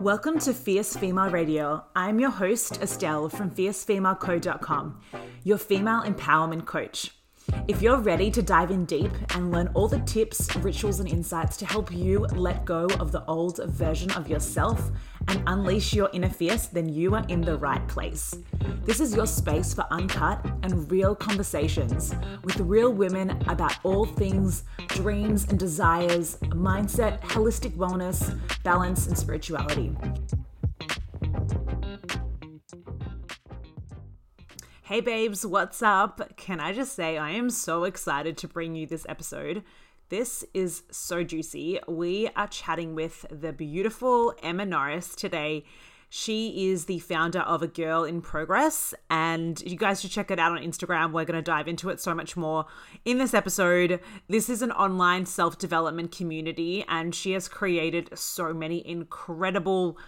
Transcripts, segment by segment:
Welcome to Fierce Female Radio. I'm your host, Estelle from fiercefemaleco.com, your female empowerment coach. If you're ready to dive in deep and learn all the tips, rituals, and insights to help you let go of the old version of yourself and unleash your inner fierce, then you are in the right place. This is your space for uncut and real conversations with real women about all things dreams and desires, mindset, holistic wellness, balance, and spirituality. Hey babes, what's up? Can I just say I am so excited to bring you this episode. This is so juicy. We are chatting with the beautiful Emma Norris today. She is the founder of A Girl in Progress, and you guys should check it out on Instagram. We're going to dive into it so much more in this episode. This is an online self development community, and she has created so many incredible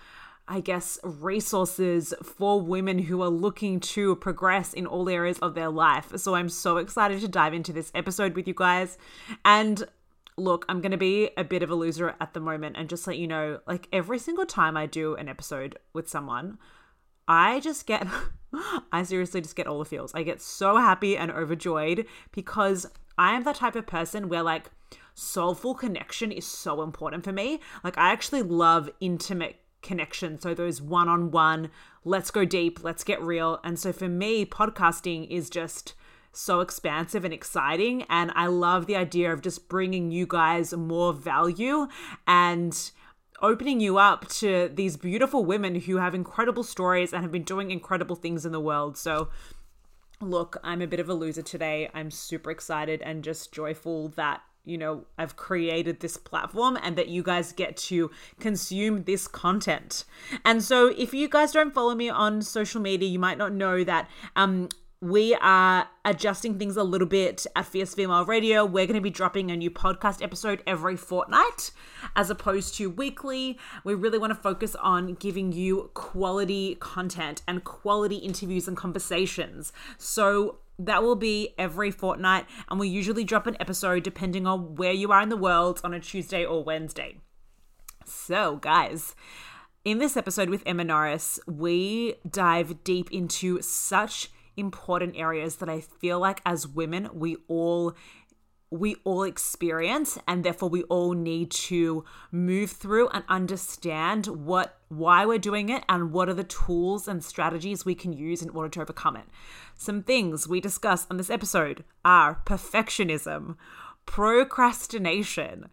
I guess, resources for women who are looking to progress in all areas of their life. So I'm so excited to dive into this episode with you guys. And look, I'm going to be a bit of a loser at the moment and just let you know like every single time I do an episode with someone, I just get, I seriously just get all the feels. I get so happy and overjoyed because I am the type of person where like soulful connection is so important for me. Like, I actually love intimate connection. So those one on one, let's go deep, let's get real. And so for me, podcasting is just so expansive and exciting. And I love the idea of just bringing you guys more value and opening you up to these beautiful women who have incredible stories and have been doing incredible things in the world. So, look, I'm a bit of a loser today. I'm super excited and just joyful that you know, I've created this platform and that you guys get to consume this content. And so if you guys don't follow me on social media, you might not know that um we are adjusting things a little bit at Fierce Female Radio. We're going to be dropping a new podcast episode every fortnight as opposed to weekly. We really want to focus on giving you quality content and quality interviews and conversations. So, that will be every fortnight, and we usually drop an episode depending on where you are in the world on a Tuesday or Wednesday. So, guys, in this episode with Emma Norris, we dive deep into such important areas that I feel like as women, we all we all experience and therefore we all need to move through and understand what why we're doing it and what are the tools and strategies we can use in order to overcome it. Some things we discuss on this episode are perfectionism, procrastination,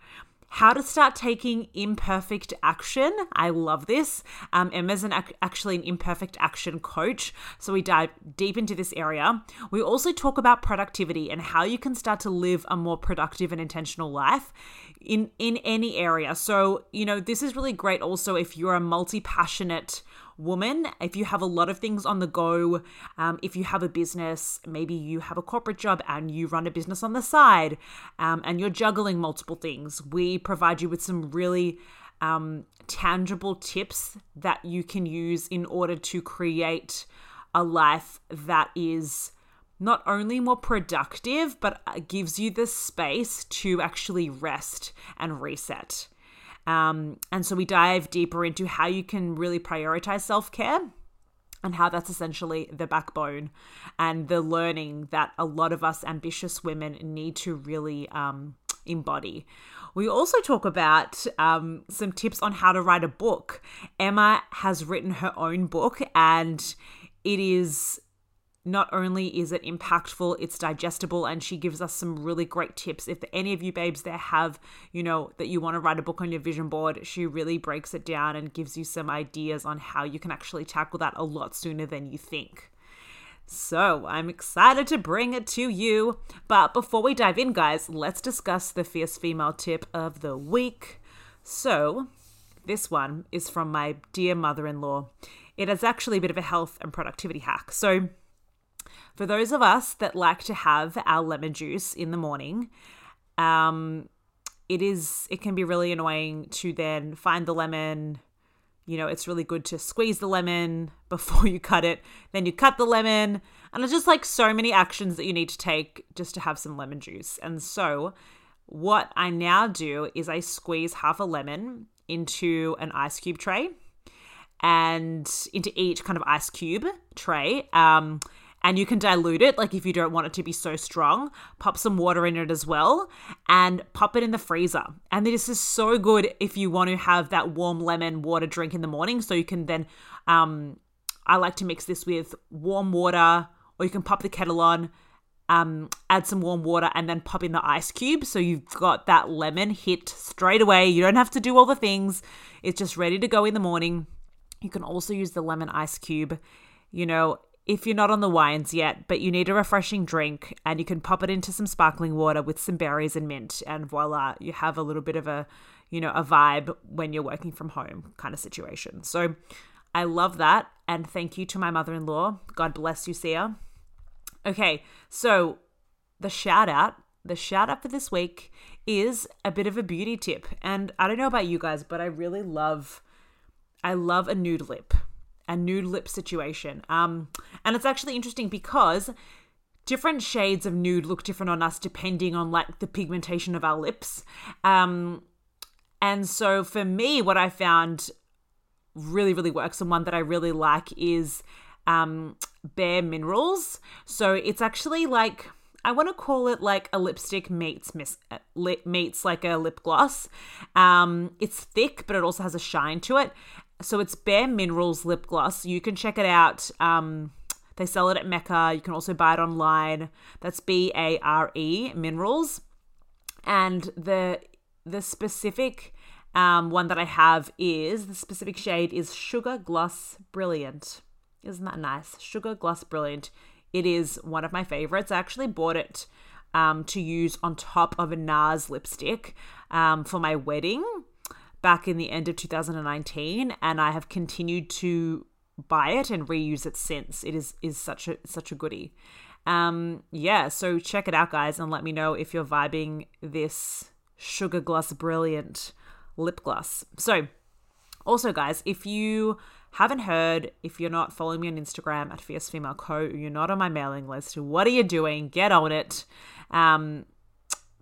how to start taking imperfect action. I love this. Um, Emma's an ac- actually an imperfect action coach, so we dive deep into this area. We also talk about productivity and how you can start to live a more productive and intentional life in in any area. So you know this is really great. Also, if you're a multi passionate woman, if you have a lot of things on the go, um, if you have a business, maybe you have a corporate job and you run a business on the side, um, and you're juggling multiple things, we provide you with some really um, tangible tips that you can use in order to create a life that is not only more productive, but gives you the space to actually rest and reset. Um, and so we dive deeper into how you can really prioritize self care and how that's essentially the backbone and the learning that a lot of us ambitious women need to really um, embody. We also talk about um, some tips on how to write a book. Emma has written her own book, and it is not only is it impactful, it's digestible, and she gives us some really great tips. If any of you babes there have, you know, that you want to write a book on your vision board, she really breaks it down and gives you some ideas on how you can actually tackle that a lot sooner than you think. So I'm excited to bring it to you. But before we dive in, guys, let's discuss the fierce female tip of the week. So this one is from my dear mother in law. It is actually a bit of a health and productivity hack. So, for those of us that like to have our lemon juice in the morning, um, it is it can be really annoying to then find the lemon. You know, it's really good to squeeze the lemon before you cut it. Then you cut the lemon, and it's just like so many actions that you need to take just to have some lemon juice. And so, what I now do is I squeeze half a lemon into an ice cube tray and into each kind of ice cube tray. Um, and you can dilute it, like if you don't want it to be so strong, pop some water in it as well and pop it in the freezer. And this is so good if you want to have that warm lemon water drink in the morning. So you can then, um, I like to mix this with warm water, or you can pop the kettle on, um, add some warm water, and then pop in the ice cube. So you've got that lemon hit straight away. You don't have to do all the things, it's just ready to go in the morning. You can also use the lemon ice cube. You know, if you're not on the wines yet, but you need a refreshing drink and you can pop it into some sparkling water with some berries and mint and voila, you have a little bit of a, you know, a vibe when you're working from home kind of situation. So I love that and thank you to my mother-in-law. God bless you, Sia. Okay, so the shout out, the shout out for this week is a bit of a beauty tip. And I don't know about you guys, but I really love I love a nude lip, a nude lip situation. Um, and it's actually interesting because different shades of nude look different on us depending on like the pigmentation of our lips. Um, and so for me, what I found really, really works and one that I really like is um, Bare Minerals. So it's actually like I want to call it like a lipstick meets miss, uh, lip, meets like a lip gloss. Um, it's thick, but it also has a shine to it. So it's Bare Minerals lip gloss. You can check it out. Um, they sell it at Mecca. You can also buy it online. That's B A R E Minerals. And the the specific um, one that I have is the specific shade is Sugar Gloss Brilliant. Isn't that nice? Sugar Gloss Brilliant. It is one of my favorites. I actually bought it um, to use on top of a NARS lipstick um, for my wedding back in the end of 2019 and I have continued to buy it and reuse it since. It is is such a such a goodie. Um yeah, so check it out guys and let me know if you're vibing this Sugar Gloss Brilliant lip gloss. So also guys, if you haven't heard, if you're not following me on Instagram at Fierce Female Co, you're not on my mailing list, what are you doing? Get on it. Um,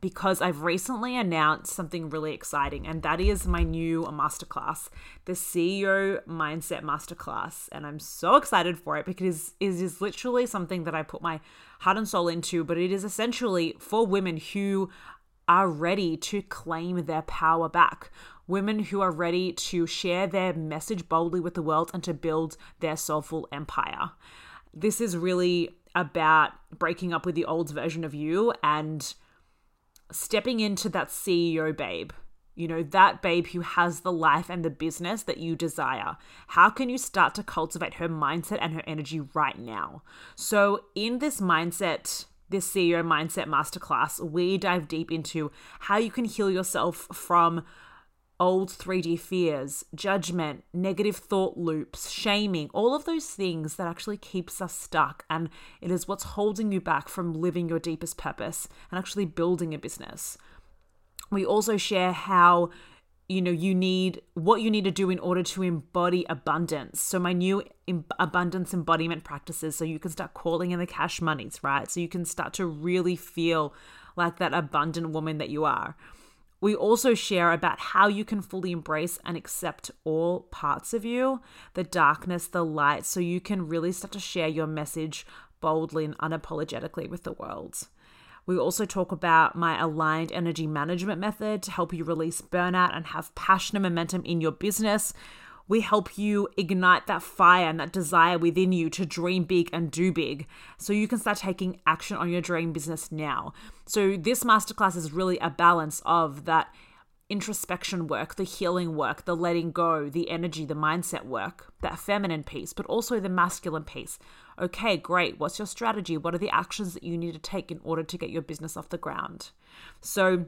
because I've recently announced something really exciting, and that is my new masterclass, the CEO Mindset Masterclass. And I'm so excited for it because it is literally something that I put my heart and soul into, but it is essentially for women who are ready to claim their power back. Women who are ready to share their message boldly with the world and to build their soulful empire. This is really about breaking up with the old version of you and stepping into that CEO babe. You know, that babe who has the life and the business that you desire. How can you start to cultivate her mindset and her energy right now? So, in this mindset, this CEO Mindset Masterclass, we dive deep into how you can heal yourself from old 3D fears, judgment, negative thought loops, shaming, all of those things that actually keeps us stuck. And it is what's holding you back from living your deepest purpose and actually building a business. We also share how you know you need what you need to do in order to embody abundance. So my new Im- abundance embodiment practices so you can start calling in the cash monies right? So you can start to really feel like that abundant woman that you are we also share about how you can fully embrace and accept all parts of you, the darkness, the light, so you can really start to share your message boldly and unapologetically with the world. We also talk about my aligned energy management method to help you release burnout and have passion and momentum in your business. We help you ignite that fire and that desire within you to dream big and do big so you can start taking action on your dream business now. So, this masterclass is really a balance of that introspection work, the healing work, the letting go, the energy, the mindset work, that feminine piece, but also the masculine piece. Okay, great. What's your strategy? What are the actions that you need to take in order to get your business off the ground? So,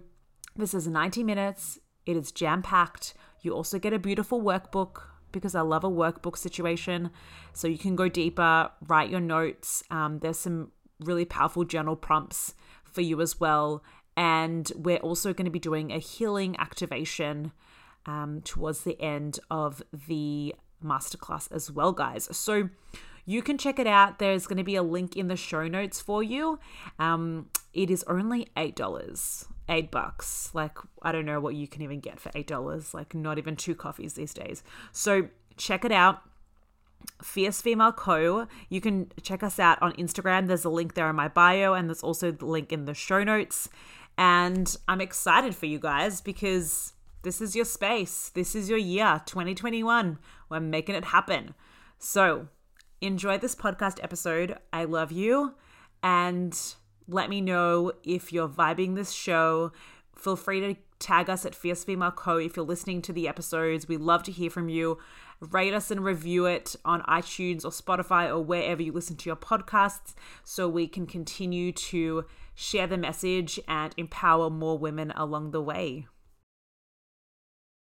this is 90 minutes. It is jam packed. You also get a beautiful workbook because I love a workbook situation. So you can go deeper, write your notes. Um, there's some really powerful journal prompts for you as well. And we're also going to be doing a healing activation um, towards the end of the masterclass as well, guys. So you can check it out. There's going to be a link in the show notes for you. Um, it is only $8 eight bucks. Like, I don't know what you can even get for eight dollars, like, not even two coffees these days. So, check it out. Fierce Female Co. You can check us out on Instagram. There's a link there in my bio, and there's also the link in the show notes. And I'm excited for you guys because this is your space. This is your year, 2021. We're making it happen. So enjoy this podcast episode. I love you. And let me know if you're vibing this show. Feel free to tag us at Fierce Female Co. if you're listening to the episodes. We love to hear from you. Rate us and review it on iTunes or Spotify or wherever you listen to your podcasts so we can continue to share the message and empower more women along the way.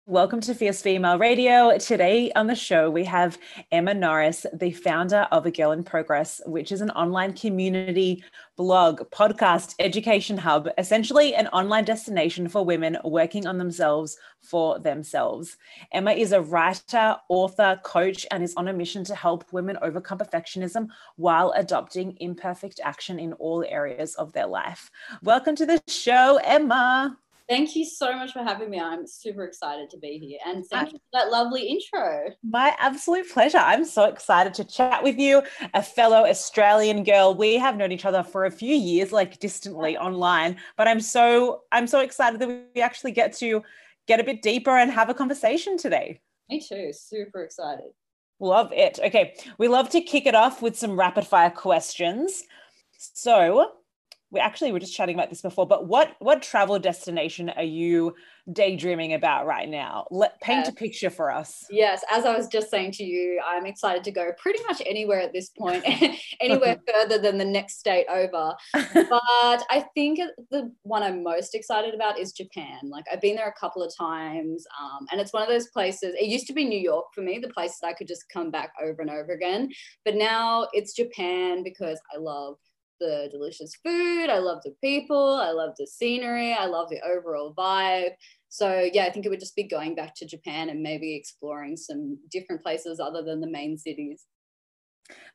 Welcome to Fierce Female Radio. Today on the show, we have Emma Norris, the founder of A Girl in Progress, which is an online community, blog, podcast, education hub, essentially an online destination for women working on themselves for themselves. Emma is a writer, author, coach, and is on a mission to help women overcome perfectionism while adopting imperfect action in all areas of their life. Welcome to the show, Emma. Thank you so much for having me. I'm super excited to be here. And thank you for that lovely intro. My absolute pleasure. I'm so excited to chat with you, a fellow Australian girl. We have known each other for a few years, like distantly online, but I'm so I'm so excited that we actually get to get a bit deeper and have a conversation today. Me too. Super excited. Love it. Okay. We love to kick it off with some rapid fire questions. So, we actually were just chatting about this before, but what what travel destination are you daydreaming about right now? Let paint yes. a picture for us. Yes, as I was just saying to you, I'm excited to go pretty much anywhere at this point, anywhere further than the next state over. But I think the one I'm most excited about is Japan. Like I've been there a couple of times, um, and it's one of those places. It used to be New York for me, the place that I could just come back over and over again, but now it's Japan because I love the delicious food. I love the people. I love the scenery. I love the overall vibe. So yeah, I think it would just be going back to Japan and maybe exploring some different places other than the main cities.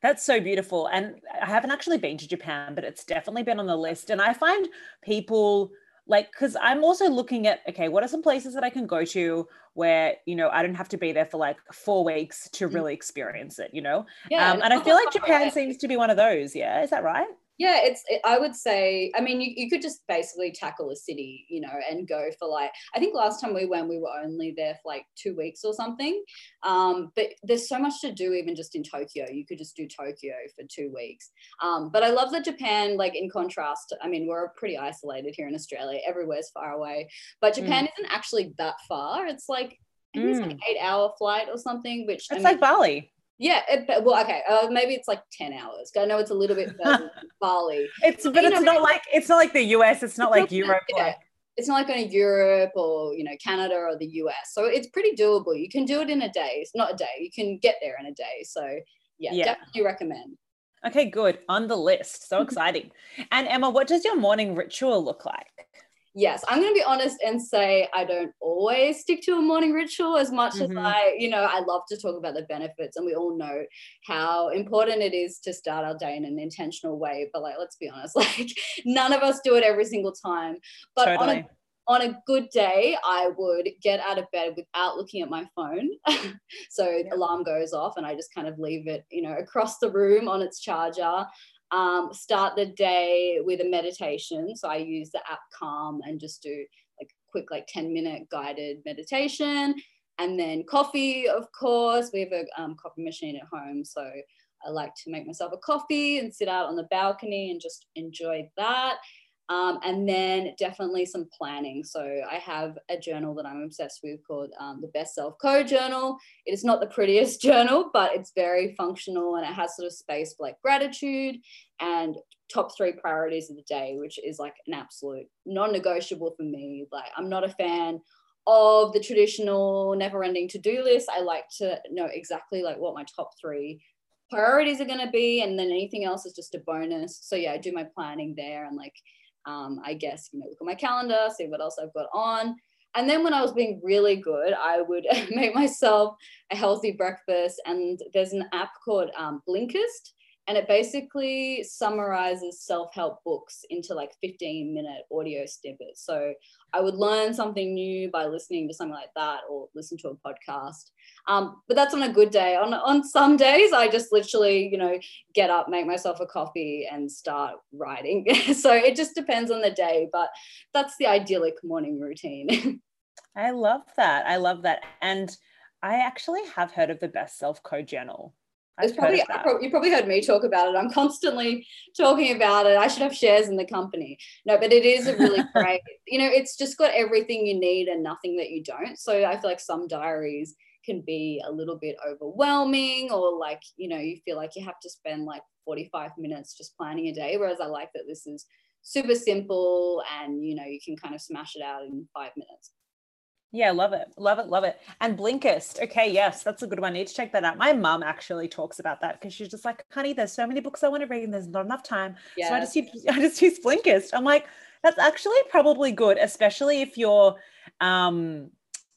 That's so beautiful. And I haven't actually been to Japan, but it's definitely been on the list. And I find people like, because I'm also looking at, okay, what are some places that I can go to where, you know, I don't have to be there for like four weeks to mm. really experience it, you know? Yeah. Um, and I feel like Japan seems to be one of those. Yeah. Is that right? Yeah it's it, i would say i mean you, you could just basically tackle a city you know and go for like i think last time we went we were only there for like two weeks or something um, but there's so much to do even just in tokyo you could just do tokyo for two weeks um, but i love that japan like in contrast i mean we're pretty isolated here in australia everywhere's far away but japan mm. isn't actually that far it's like mm. it's like mm. eight hour flight or something which it's I mean, like bali yeah, it, well, okay, uh, maybe it's like ten hours. I know it's a little bit further Bali. It's but, it's know, not like it's not like the US. It's not like Europe. Yeah. Like. It's not like going to Europe or you know Canada or the US. So it's pretty doable. You can do it in a day. It's not a day. You can get there in a day. So yeah, yeah. definitely recommend. Okay, good. On the list. So exciting. and Emma, what does your morning ritual look like? Yes, I'm going to be honest and say I don't always stick to a morning ritual as much mm-hmm. as I, you know, I love to talk about the benefits and we all know how important it is to start our day in an intentional way. But like, let's be honest, like none of us do it every single time. But totally. on a on a good day, I would get out of bed without looking at my phone. so yeah. alarm goes off and I just kind of leave it, you know, across the room on its charger um, start the day with a meditation. So I use the app Calm and just do like quick, like 10 minute guided meditation. And then coffee, of course. We have a um, coffee machine at home. So I like to make myself a coffee and sit out on the balcony and just enjoy that. Um, and then definitely some planning. So I have a journal that I'm obsessed with called um, the Best Self Co Journal. It is not the prettiest journal, but it's very functional and it has sort of space for like gratitude and top three priorities of the day, which is like an absolute non-negotiable for me. Like I'm not a fan of the traditional never-ending to-do list. I like to know exactly like what my top three priorities are going to be and then anything else is just a bonus so yeah i do my planning there and like um, I guess, you know, look at my calendar, see what else I've got on. And then when I was being really good, I would make myself a healthy breakfast. And there's an app called um, Blinkist. And it basically summarizes self-help books into like 15 minute audio snippets. So i would learn something new by listening to something like that or listen to a podcast. Um, but that's on a good day. On on some days i just literally you know get up make myself a coffee and start writing. So it just depends on the day but that's the idyllic morning routine. I love that. I love that. And i actually have heard of the best self-co journal it's probably, you probably heard me talk about it. I'm constantly talking about it. I should have shares in the company. No, but it is a really great, you know, it's just got everything you need and nothing that you don't. So I feel like some diaries can be a little bit overwhelming or like, you know, you feel like you have to spend like 45 minutes just planning a day. Whereas I like that this is super simple and, you know, you can kind of smash it out in five minutes. Yeah, love it. Love it. Love it. And Blinkist. Okay, yes, that's a good one. I need to check that out. My mum actually talks about that because she's just like, honey, there's so many books I want to read and there's not enough time. Yes. So I just use I just use Blinkist. I'm like, that's actually probably good, especially if you're um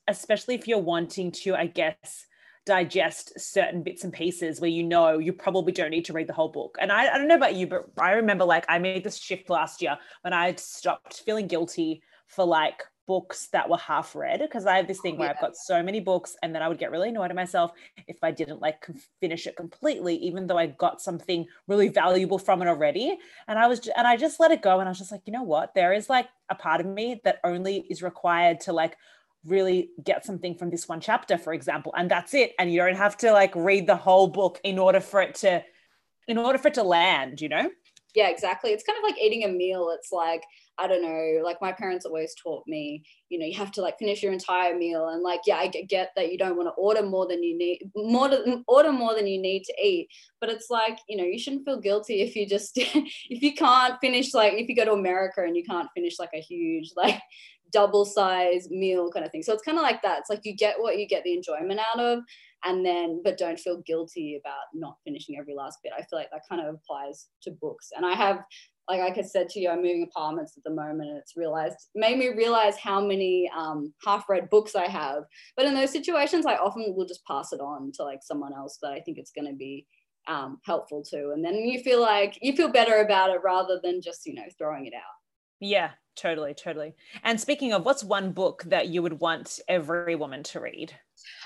especially if you're wanting to, I guess, digest certain bits and pieces where you know you probably don't need to read the whole book. And I, I don't know about you, but I remember like I made this shift last year when I stopped feeling guilty for like books that were half read because I have this thing where yeah. I've got so many books and then I would get really annoyed at myself if I didn't like finish it completely, even though I got something really valuable from it already. And I was, and I just let it go. And I was just like, you know what? There is like a part of me that only is required to like really get something from this one chapter, for example, and that's it. And you don't have to like read the whole book in order for it to, in order for it to land, you know? Yeah, exactly. It's kind of like eating a meal. It's like, I don't know, like my parents always taught me, you know, you have to like finish your entire meal. And like, yeah, I get that you don't want to order more than you need, more to, order more than you need to eat. But it's like, you know, you shouldn't feel guilty if you just, if you can't finish, like, if you go to America and you can't finish like a huge, like, double size meal kind of thing. So it's kind of like that. It's like you get what you get the enjoyment out of, and then, but don't feel guilty about not finishing every last bit. I feel like that kind of applies to books. And I have like, like I said to you, I'm moving apartments at the moment, and it's realized made me realize how many um, half-read books I have. But in those situations, I often will just pass it on to like someone else that I think it's going to be um, helpful to, and then you feel like you feel better about it rather than just you know throwing it out. Yeah, totally, totally. And speaking of, what's one book that you would want every woman to read?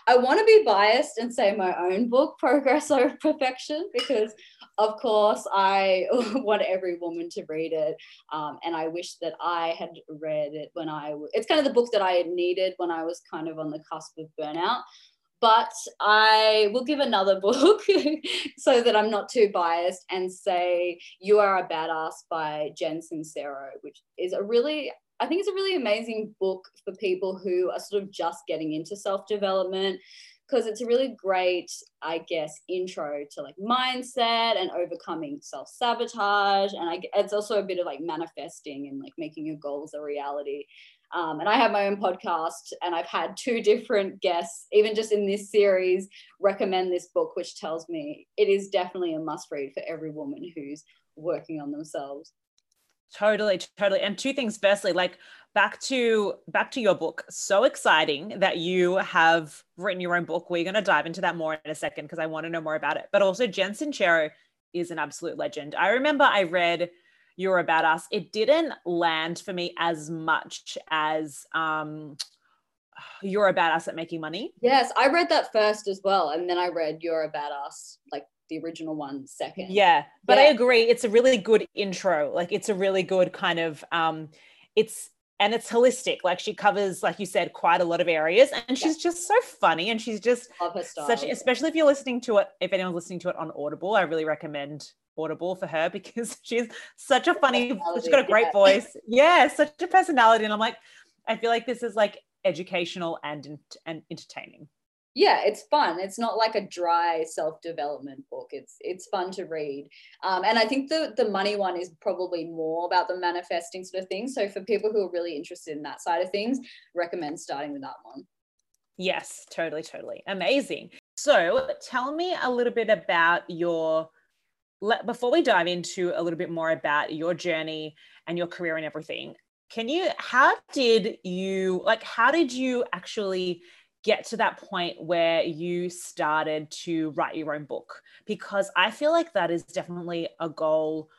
I want to be biased and say my own book, Progress Over Perfection, because of course I want every woman to read it. Um, and I wish that I had read it when I, w- it's kind of the book that I needed when I was kind of on the cusp of burnout. But I will give another book so that I'm not too biased and say You Are a Badass by Jen Sincero, which is a really I think it's a really amazing book for people who are sort of just getting into self development because it's a really great, I guess, intro to like mindset and overcoming self sabotage. And I, it's also a bit of like manifesting and like making your goals a reality. Um, and I have my own podcast, and I've had two different guests, even just in this series, recommend this book, which tells me it is definitely a must read for every woman who's working on themselves. Totally, totally. And two things. Firstly, like back to back to your book. So exciting that you have written your own book. We're going to dive into that more in a second because I want to know more about it. But also, Jen Sincero is an absolute legend. I remember I read you're a badass. It didn't land for me as much as um you're a badass at making money. Yes i read that first as well and then i read you're a badass like the original one second. Yeah but yeah. i agree it's a really good intro. Like it's a really good kind of um it's and it's holistic. Like she covers like you said quite a lot of areas and she's yeah. just so funny and she's just such especially if you're listening to it if anyone's listening to it on audible i really recommend Audible for her because she's such a funny, she's got a great yeah. voice. Yeah, such a personality. And I'm like, I feel like this is like educational and and entertaining. Yeah, it's fun. It's not like a dry self-development book. It's it's fun to read, um, and I think the the money one is probably more about the manifesting sort of thing. So for people who are really interested in that side of things, recommend starting with that one. Yes, totally, totally, amazing. So tell me a little bit about your let, before we dive into a little bit more about your journey and your career and everything, can you, how did you, like, how did you actually get to that point where you started to write your own book? Because I feel like that is definitely a goal,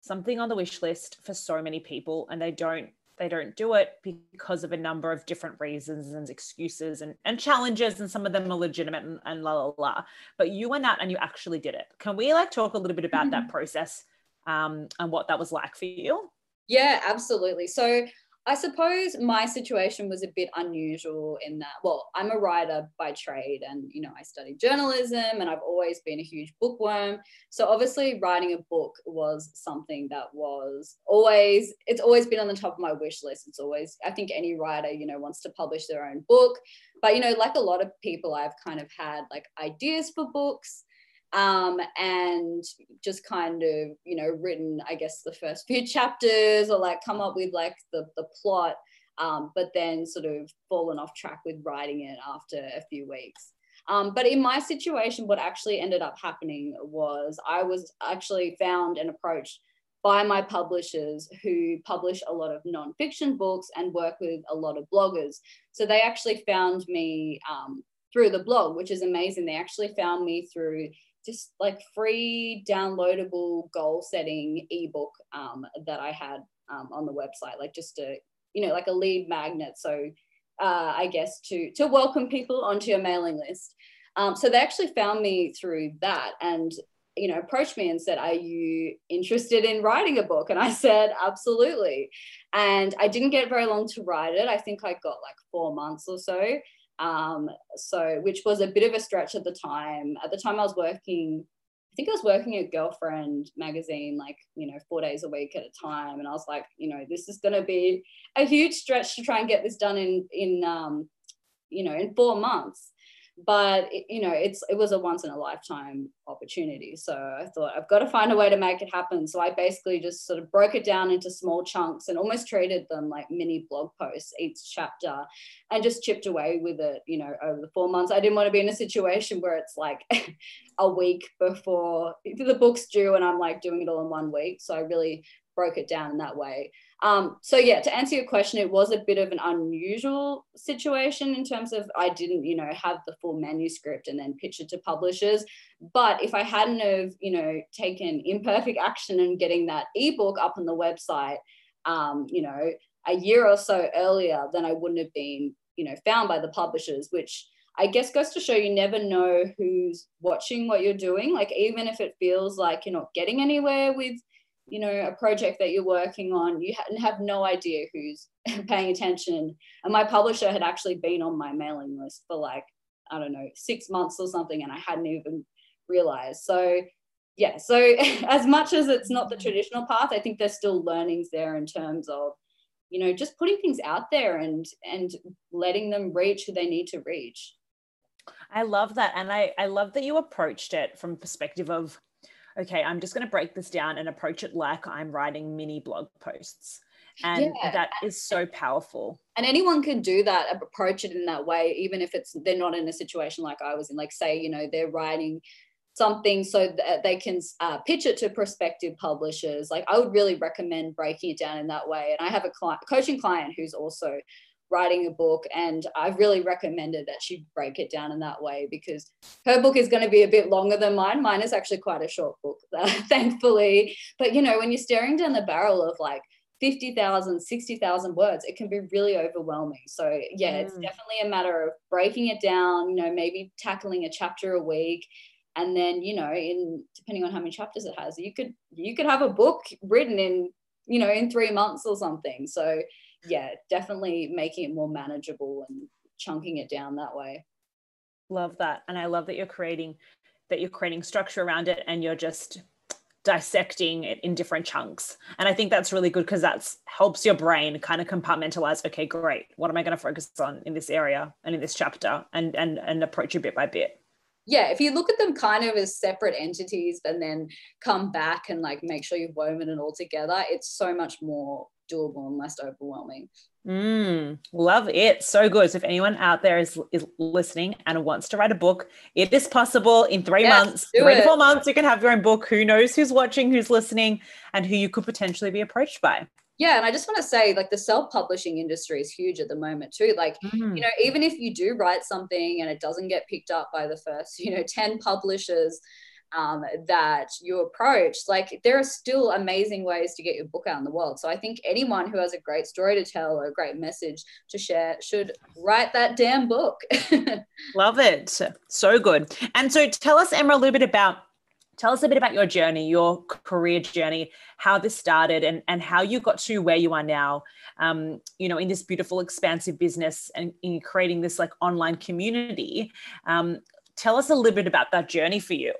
something on the wish list for so many people, and they don't they don't do it because of a number of different reasons and excuses and, and challenges and some of them are legitimate and, and la la la. But you went out and you actually did it. Can we like talk a little bit about mm-hmm. that process um, and what that was like for you? Yeah absolutely. So I suppose my situation was a bit unusual in that, well, I'm a writer by trade and, you know, I studied journalism and I've always been a huge bookworm. So obviously writing a book was something that was always, it's always been on the top of my wish list. It's always, I think any writer, you know, wants to publish their own book. But, you know, like a lot of people, I've kind of had like ideas for books um, and just kind of you know written i guess the first few chapters or like come up with like the, the plot um, but then sort of fallen off track with writing it after a few weeks. Um, but in my situation what actually ended up happening was i was actually found and approached by my publishers who publish a lot of nonfiction books and work with a lot of bloggers. So they actually found me um, through the blog which is amazing. They actually found me through just like free downloadable goal setting ebook um, that I had um, on the website, like just a you know like a lead magnet. So uh, I guess to to welcome people onto your mailing list. Um, so they actually found me through that and you know approached me and said are you interested in writing a book and i said absolutely and i didn't get very long to write it i think i got like four months or so um, so, which was a bit of a stretch at the time. At the time, I was working, I think I was working at Girlfriend magazine, like, you know, four days a week at a time. And I was like, you know, this is going to be a huge stretch to try and get this done in, in, um, you know, in four months but it, you know it's it was a once in a lifetime opportunity. So i thought i've got to find a way to make it happen. So i basically just sort of broke it down into small chunks and almost treated them like mini blog posts each chapter and just chipped away with it you know over the four months. I didn't want to be in a situation where it's like a week before the book's due and i'm like doing it all in one week. So i really broke it down in that way um, so yeah, to answer your question, it was a bit of an unusual situation in terms of I didn't, you know, have the full manuscript and then pitch it to publishers. But if I hadn't have, you know, taken imperfect action and getting that ebook up on the website, um, you know, a year or so earlier, then I wouldn't have been, you know, found by the publishers, which I guess goes to show you never know who's watching what you're doing. Like even if it feels like you're not getting anywhere with you know a project that you're working on you have no idea who's paying attention. And my publisher had actually been on my mailing list for like i don't know six months or something and i hadn't even realized. So yeah so as much as it's not the traditional path i think there's still learnings there in terms of you know just putting things out there and and letting them reach who they need to reach. I love that and i i love that you approached it from perspective of okay, I'm just going to break this down and approach it like I'm writing mini blog posts. And yeah. that is so powerful. And anyone can do that, approach it in that way, even if it's they're not in a situation like I was in. Like, say, you know, they're writing something so that they can uh, pitch it to prospective publishers. Like, I would really recommend breaking it down in that way. And I have a client, coaching client who's also writing a book and i've really recommended that she break it down in that way because her book is going to be a bit longer than mine. Mine is actually quite a short book thankfully. But you know when you're staring down the barrel of like 50,000 60,000 words it can be really overwhelming. So yeah mm. it's definitely a matter of breaking it down you know maybe tackling a chapter a week. And then you know in depending on how many chapters it has you could you could have a book written in you know in 3 months or something. So yeah, definitely making it more manageable and chunking it down that way. Love that. And I love that you're creating that you're creating structure around it and you're just dissecting it in different chunks. And I think that's really good because that's helps your brain kind of compartmentalize, okay, great. What am I going to focus on in this area and in this chapter and and and approach it bit by bit yeah, if you look at them kind of as separate entities and then come back and like make sure you've woven it all together, it's so much more doable and less overwhelming. Mm, love it. So good. So if anyone out there is, is listening and wants to write a book, it is possible in three yes, months, three it. to four months, you can have your own book. Who knows who's watching, who's listening, and who you could potentially be approached by. yeah and i just want to say like the self-publishing industry is huge at the moment too like mm. you know even if you do write something and it doesn't get picked up by the first you know 10 publishers um, that you approach like there are still amazing ways to get your book out in the world. So i think anyone who has a great story to tell or a great message to share should write that damn book. Love it. So good. And so tell us emma a little bit about tell us a bit about your journey your career journey how this started and, and how you got to where you are now um, you know in this beautiful expansive business and in creating this like online community. Um, tell us a little bit about that journey for you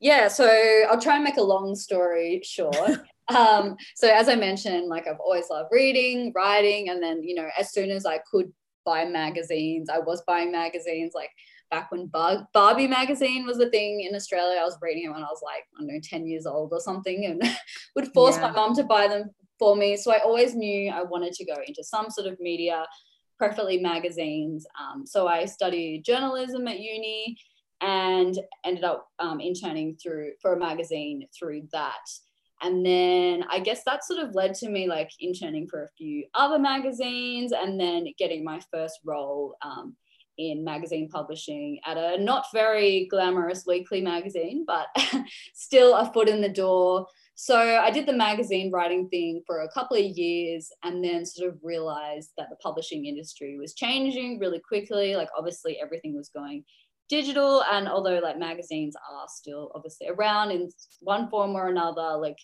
yeah, so I'll try and make a long story short. um, so as I mentioned, like I've always loved reading, writing, and then you know, as soon as I could buy magazines, I was buying magazines. Like back when Bar- Barbie magazine was a thing in Australia, I was reading it when I was like I don't know, ten years old or something, and would force yeah. my mom to buy them for me. So I always knew I wanted to go into some sort of media, preferably magazines. Um, so I studied journalism at uni and ended up um, interning through for a magazine through that. And then i guess that sort of led to me like interning for a few other magazines and then getting my first role um, in magazine publishing at a not very glamorous weekly magazine but still a foot in the door. So i did the magazine writing thing for a couple of years and then sort of realized that the publishing industry was changing really quickly. Like obviously everything was going digital and although like magazines are still obviously around in one form or another like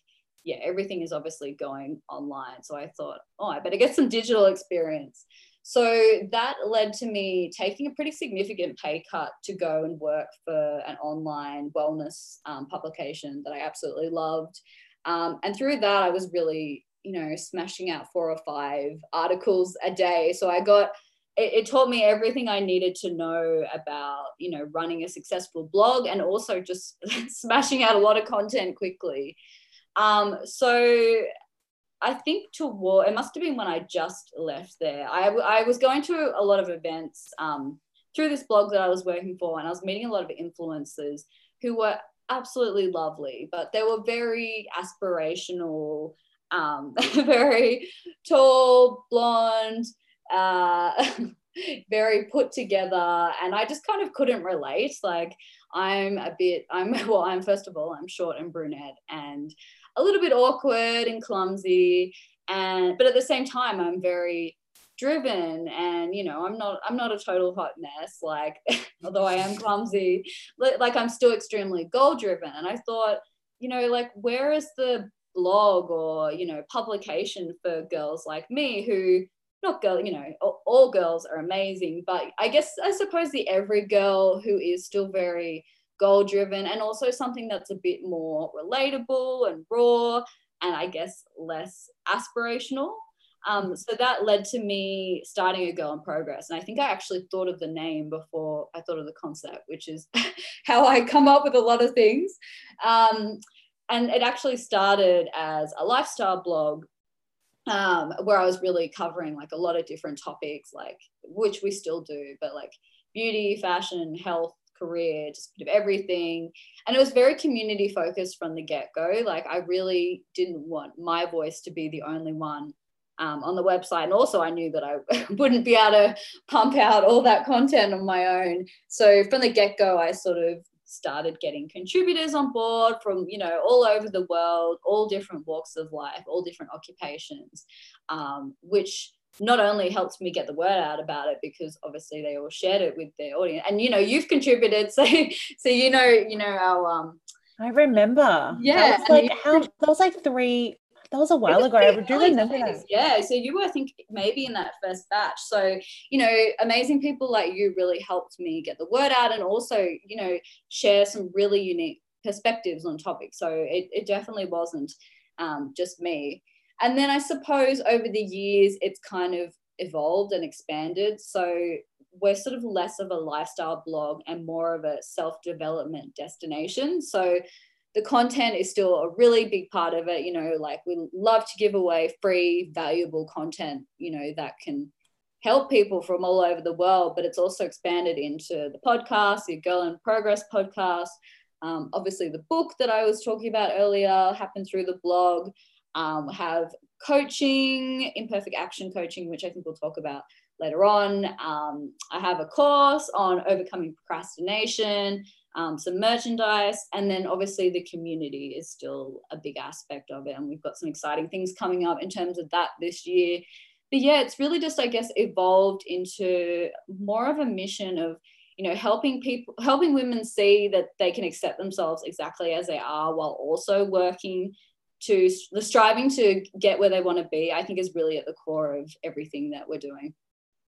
yeah everything is obviously going online. So i thought oh i better get some digital experience. So that led to me taking a pretty significant pay cut to go and work for an online wellness um, publication that i absolutely loved. Um, and through that i was really you know smashing out four or five articles a day. So i got it, it, taught me everything I needed to know about, you know, running a successful blog and also just smashing out a lot of content quickly. Um, so I think toward it must have been when I just left there. I, I was going to a lot of events um, through this blog that I was working for, and I was meeting a lot of influencers who were absolutely lovely, but they were very aspirational, um, very tall, blonde uh, very put together and i just kind of couldn't relate. Like i'm a bit i'm well i'm first of all i'm short and brunette and a little bit awkward and clumsy and but at the same time i'm very driven and you know i'm not i'm not a total hot mess like although i am clumsy like i'm still extremely goal driven. And i thought you know like where is the blog or you know publication for girls like me who not girl, you know, all, all girls are amazing, but I guess I suppose the every girl who is still very goal driven and also something that's a bit more relatable and raw and I guess less aspirational. Um, so that led to me starting a girl in progress. And I think I actually thought of the name before I thought of the concept, which is how I come up with a lot of things. Um, and it actually started as a lifestyle blog um, where I was really covering like a lot of different topics, like which we still do, but like beauty, fashion, health, career, just bit of everything. And it was very community focused from the get go. Like I really didn't want my voice to be the only one um, on the website. And also, I knew that I wouldn't be able to pump out all that content on my own. So from the get go, I sort of started getting contributors on board from you know all over the world all different walks of life all different occupations um, which not only helped me get the word out about it because obviously they all shared it with their audience and you know you've contributed so so you know you know our um I remember. Yeah. That was like how that was like three that was a while ago. I do remember that. Yeah. So you were, I think, maybe in that first batch. So, you know, amazing people like you really helped me get the word out and also, you know, share some really unique perspectives on topics. So it, it definitely wasn't um, just me. And then I suppose over the years, it's kind of evolved and expanded. So we're sort of less of a lifestyle blog and more of a self development destination. So the content is still a really big part of it. You know, like we love to give away free, valuable content, you know, that can help people from all over the world, but it's also expanded into the podcast, the Girl in Progress podcast. Um, obviously, the book that I was talking about earlier happened through the blog. um, have coaching, imperfect action coaching, which I think we'll talk about later on. Um, I have a course on overcoming procrastination, um, some merchandise, and then obviously the community is still a big aspect of it. And we've got some exciting things coming up in terms of that this year. But yeah, it's really just, I guess, evolved into more of a mission of, you know, helping people, helping women see that they can accept themselves exactly as they are while also working to the striving to get where they want to be, I think is really at the core of everything that we're doing.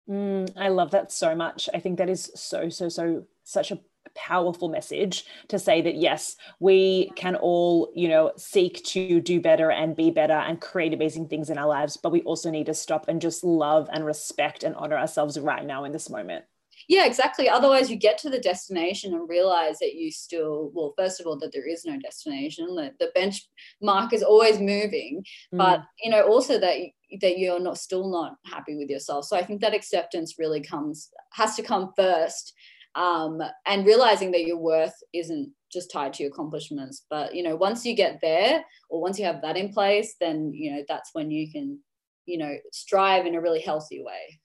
Mm, I love that so much. I think that is so, so, so, such a powerful message to say that yes we can all you know seek to do better and be better and create amazing things in our lives but we also need to stop and just love and respect and honor ourselves right now in this moment. Yeah exactly. Otherwise you get to the destination and realize that you still well first of all that there is no destination that the benchmark is always moving mm. but you know also that that you're not still not happy with yourself. So i think that acceptance really comes has to come first um, and realizing that your worth isn't just tied to your accomplishments but you know once you get there or once you have that in place then you know that's when you can you know strive in a really healthy way.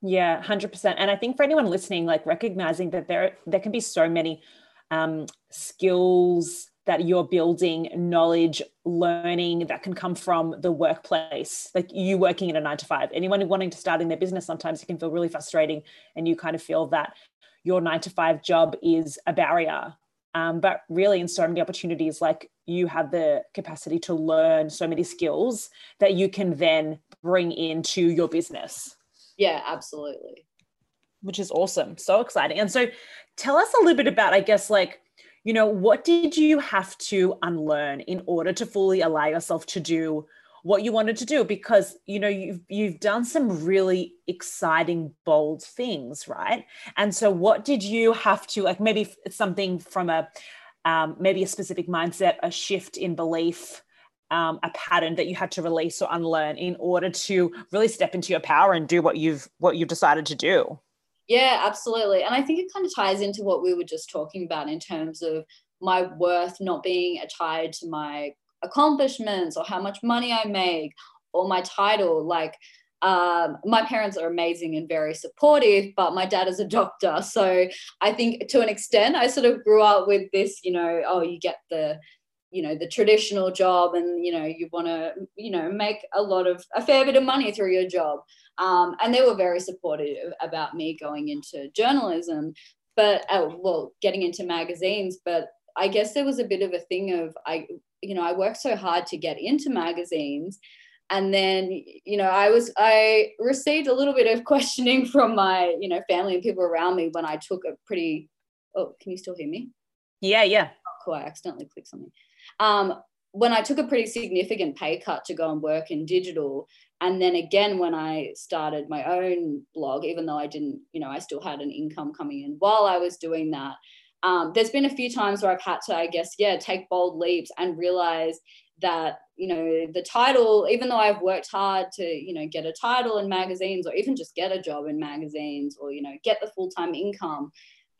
Yeah 100% and i think for anyone listening like recognizing that there there can be so many um, skills that you're building knowledge learning that can come from the workplace like you working in a nine to five. Anyone wanting to start in their business sometimes it can feel really frustrating and you kind of feel that your nine to five job is a barrier. Um, but really in so many opportunities like you have the capacity to learn so many skills that you can then bring into your business. Yeah absolutely. Which is awesome. So exciting. And so tell us a little bit about i guess like you know, what did you have to unlearn in order to fully allow yourself to do what you wanted to do? Because, you know, you've you've done some really exciting, bold things, right? And so what did you have to like maybe something from a um, maybe a specific mindset, a shift in belief, um, a pattern that you had to release or unlearn in order to really step into your power and do what you've what you've decided to do yeah, absolutely. And I think it kind of ties into what we were just talking about in terms of my worth not being tied to my accomplishments or how much money I make or my title. Like, um, my parents are amazing and very supportive, but my dad is a doctor. So I think to an extent, I sort of grew up with this, you know, oh, you get the you know the traditional job and you know you want to you know make a lot of a fair bit of money through your job um, and they were very supportive about me going into journalism but uh, well getting into magazines but i guess there was a bit of a thing of i you know i worked so hard to get into magazines. And then you know i was i received a little bit of questioning from my you know family and people around me when i took a pretty oh can you still hear me? Yeah yeah. Oh, cool i accidentally clicked something. Um, when I took a pretty significant pay cut to go and work in digital, and then again when I started my own blog, even though I didn't, you know, I still had an income coming in while I was doing that. Um, there's been a few times where I've had to, I guess, yeah, take bold leaps and realize that you know the title even though i've worked hard to you know get a title in magazines or even just get a job in magazines or you know get the full-time income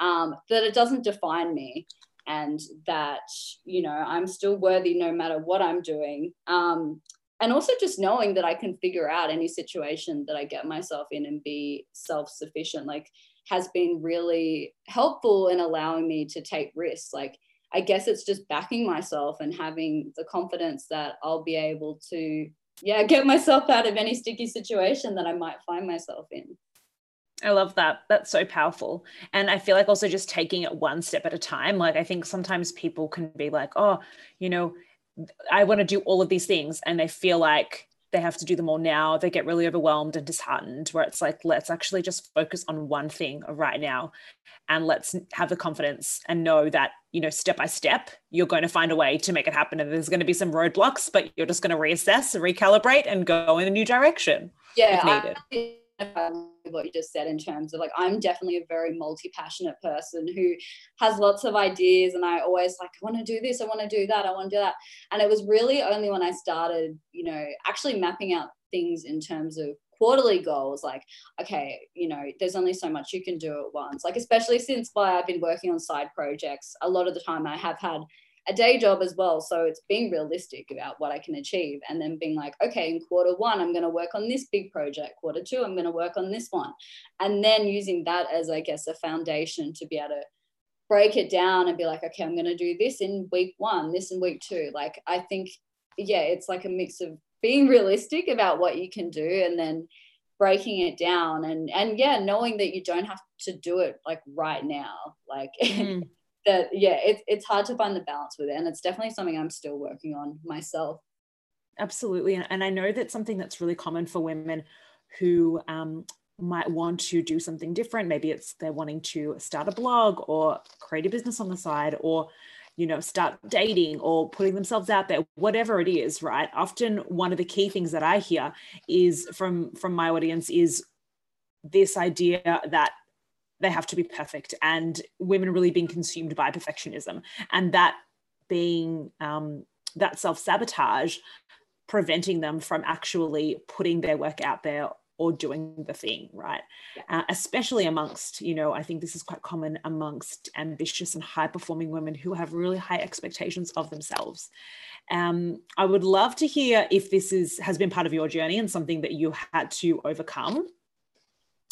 um, that it doesn't define me and that you know i'm still worthy no matter what i'm doing. Um, and also just knowing that i can figure out any situation that i get myself in and be self-sufficient like has been really helpful in allowing me to take risks like i guess it's just backing myself and having the confidence that i'll be able to yeah get myself out of any sticky situation that i might find myself in I love that. That's so powerful. And I feel like also just taking it one step at a time. Like, I think sometimes people can be like, oh, you know, I want to do all of these things. And they feel like they have to do them all now. They get really overwhelmed and disheartened, where it's like, let's actually just focus on one thing right now. And let's have the confidence and know that, you know, step by step, you're going to find a way to make it happen. And there's going to be some roadblocks, but you're just going to reassess, recalibrate, and go in a new direction. Yeah. If needed. I- what you just said in terms of like I'm definitely a very multi-passionate person who has lots of ideas and I always like I want to do this I want to do that I want to do that. And it was really only when I started you know actually mapping out things in terms of quarterly goals like okay you know there's only so much you can do at once. Like especially since why I've been working on side projects a lot of the time I have had a day job as well. So it's being realistic about what I can achieve and then being like, okay, in quarter one, I'm going to work on this big project. Quarter two, I'm going to work on this one. And then using that as, I guess, a foundation to be able to break it down and be like, okay, I'm going to do this in week one, this in week two. Like, I think, yeah, it's like a mix of being realistic about what you can do and then breaking it down and and yeah knowing that you don't have to do it like right now like mm. That yeah it's it's hard to find the balance with it and it's definitely something i'm still working on myself. Absolutely and i know that's something that's really common for women who um, might want to do something different. Maybe it's they're wanting to start a blog or create a business on the side or you know start dating or putting themselves out there whatever it is right? Often one of the key things that i hear is from from my audience is this idea that they have to be perfect and women really being consumed by perfectionism and that being um, that self-sabotage preventing them from actually putting their work out there or doing the thing, right? Uh, especially amongst, you know, I think this is quite common amongst ambitious and high performing women who have really high expectations of themselves. Um, I would love to hear if this is has been part of your journey and something that you had to overcome.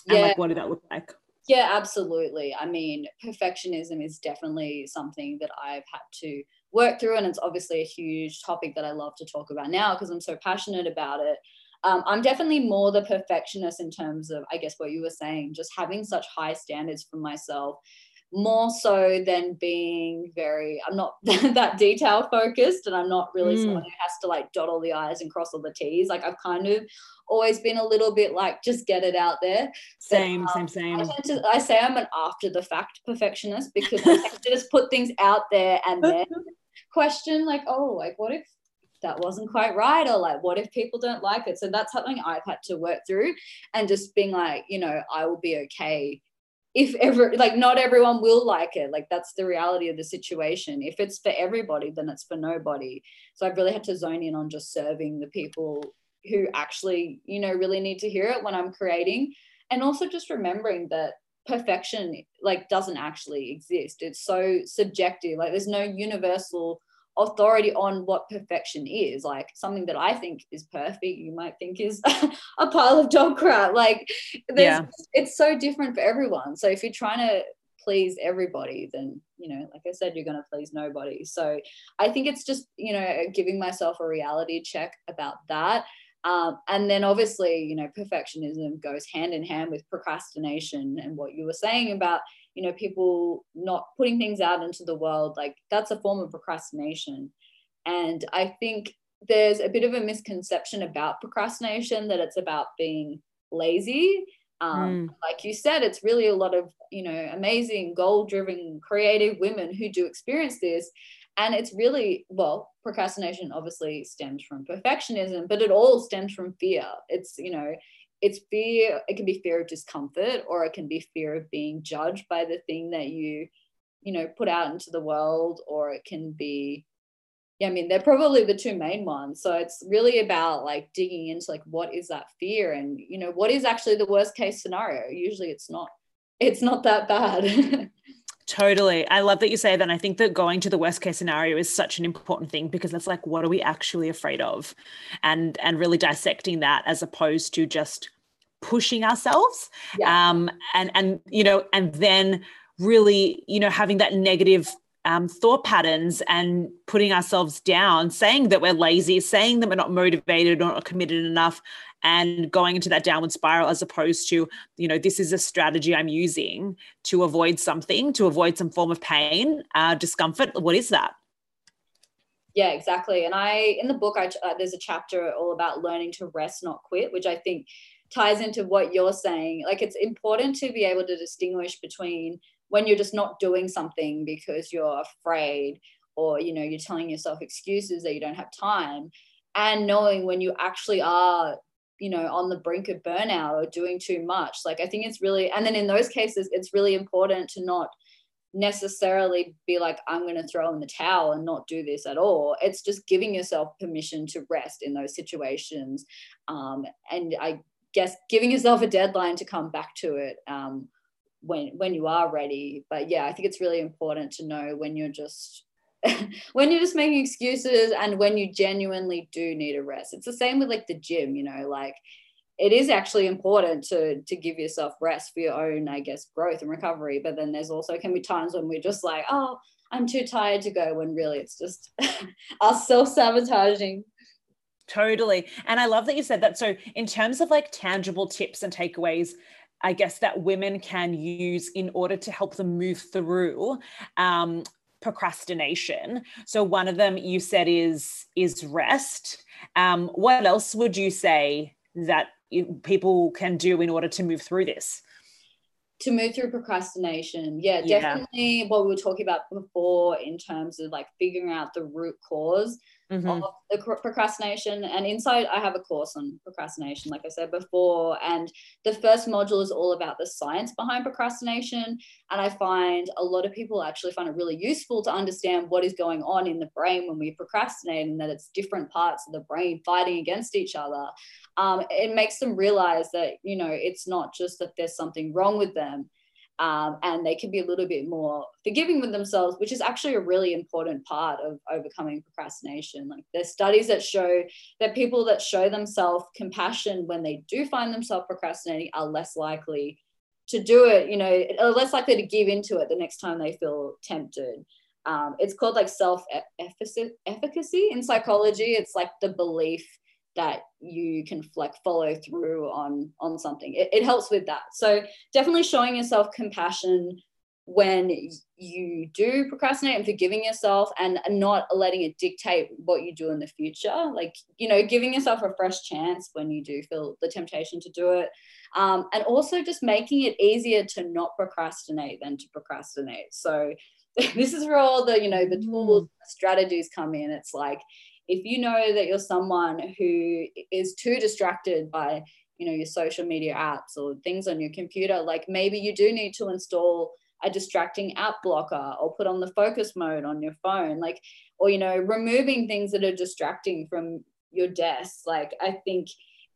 Yeah. And like, what did that look like? Yeah, absolutely. I mean, perfectionism is definitely something that I've had to work through, and it's obviously a huge topic that I love to talk about now because I'm so passionate about it um, I'm definitely more the perfectionist in terms of, I guess, what you were saying, just having such high standards for myself, more so than being very, I'm not that detail focused and I'm not really mm. someone who has to like dot all the I's and cross all the T's. Like I've kind of always been a little bit like, just get it out there. Same, but, um, same, same. I, to, I, say I'm an after the fact perfectionist because I just put things out there and then question like, oh, like what if that wasn't quite right or like what if people don't like it so that's something i've had to work through and just being like you know i will be okay if ever like not everyone will like it. Like that's the reality of the situation. If it's for everybody then it's for nobody. So i've really had to zone in on just serving the people who actually you know really need to hear it when i'm creating. And also just remembering that perfection like doesn't actually exist. It's so subjective. Like there's no universal authority on what perfection is. Like something that i think is perfect you might think is a pile of dog crap. Like yeah. it's so different for everyone. So if you're trying to please everybody then you know like i said you're going to please nobody. So i think it's just you know giving myself a reality check about that. Um, and then obviously you know perfectionism goes hand in hand with procrastination and what you were saying about you know people not putting things out into the world like that's a form of procrastination. And i think there's a bit of a misconception about procrastination that it's about being lazy. Um, mm. like you said it's really a lot of you know amazing goal driven creative women who do experience this. And it's really well procrastination obviously stems from perfectionism but it all stems from fear. It's you know it's fear it can be fear of discomfort or it can be fear of being judged by the thing that you you know put out into the world or it can be yeah i mean they're probably the two main ones. So it's really about like digging into like what is that fear? And you know what is actually the worst case scenario? Usually it's not it's not that bad Totally. I love that you say that. And I think that going to the worst case scenario is such an important thing because it's like, what are we actually afraid of? And and really dissecting that as opposed to just pushing ourselves. Yeah. Um, and and you know, and then really, you know, having that negative um, thought patterns and putting ourselves down, saying that we're lazy, saying that we're not motivated or not committed enough, and going into that downward spiral as opposed to, you know, this is a strategy I'm using to avoid something, to avoid some form of pain, uh, discomfort. What is that? Yeah, exactly. And I, in the book, I, uh, there's a chapter all about learning to rest, not quit, which I think ties into what you're saying. Like, it's important to be able to distinguish between when you're just not doing something because you're afraid or you know you're telling yourself excuses that you don't have time and knowing when you actually are you know on the brink of burnout or doing too much. Like i think it's really and then in those cases it's really important to not necessarily be like i'm going to throw in the towel and not do this at all. It's just giving yourself permission to rest in those situations um, and i guess giving yourself a deadline to come back to it um, when when you are ready. But yeah i think it's really important to know when you're just when you're just making excuses and when you genuinely do need a rest. It's the same with like the gym, you know, like it is actually important to to give yourself rest for your own, I guess, growth and recovery. But then there's also can be times when we're just like, oh, I'm too tired to go, when really it's just us self-sabotaging. Totally. And I love that you said that. So, in terms of like tangible tips and takeaways, I guess that women can use in order to help them move through um, procrastination. So, one of them you said is is rest. Um, what else would you say that people can do in order to move through this? to move through procrastination yeah, yeah, definitely what we were talking about before in terms of like figuring out the root cause mm-hmm. of the procrastination and inside i have a course on procrastination like i said before and the first module is all about the science behind procrastination and i find a lot of people actually find it really useful to understand what is going on in the brain when we procrastinate and that it's different parts of the brain fighting against each other um, it makes them realize that you know it's not just that there's something wrong with them um, and they can be a little bit more forgiving with themselves which is actually a really important part of overcoming procrastination. Like there's studies that show that people that show themselves compassion when they do find themselves procrastinating are less likely to do it you know are less likely to give into it the next time they feel tempted. Um, it's called like self efficacy in psychology. It's like the belief that you can like follow through on on something. It, it helps with that. So definitely showing yourself compassion when you do procrastinate and forgiving yourself and not letting it dictate what you do in the future. Like you know giving yourself a fresh chance when you do feel the temptation to do it. Um, and also just making it easier to not procrastinate than to procrastinate. So this is where all the you know the tools mm. strategies come in. It's like if you know that you're someone who is too distracted by you know your social media apps or things on your computer like maybe you do need to install a distracting app blocker or put on the focus mode on your phone like or you know removing things that are distracting from your desk. Like i think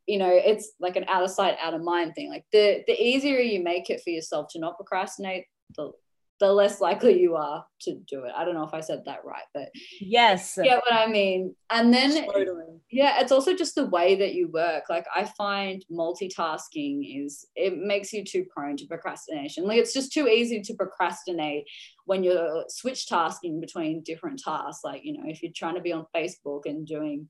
you know it's like an out of sight out of mind thing. Like the the easier you make it for yourself to not procrastinate the the less likely you are to do it. I don't know if I said that right, but yes, get what I mean. And then, totally. yeah, it's also just the way that you work. Like I find multitasking is it makes you too prone to procrastination. Like it's just too easy to procrastinate when you're switch tasking between different tasks. Like you know, if you're trying to be on Facebook and doing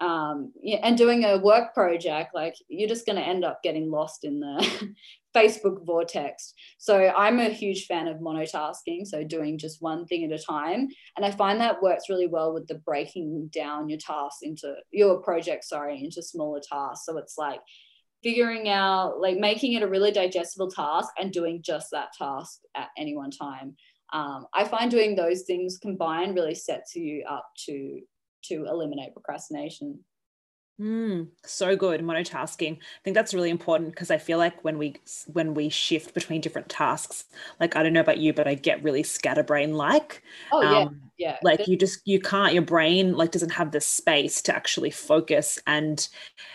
um, and doing a work project, like you're just going to end up getting lost in the Facebook vortex. So I'm a huge fan of monotasking, so doing just one thing at a time. And I find that works really well with the breaking down your tasks into your project, sorry, into smaller tasks. So it's like figuring out, like making it a really digestible task and doing just that task at any one time. Um, I find doing those things combined really sets you up to to eliminate procrastination. Mm, so good monotasking. I think that's really important because I feel like when we when we shift between different tasks, like I don't know about you, but I get really scatterbrain like. Oh yeah, um, yeah. Like you just you can't. Your brain like doesn't have the space to actually focus, and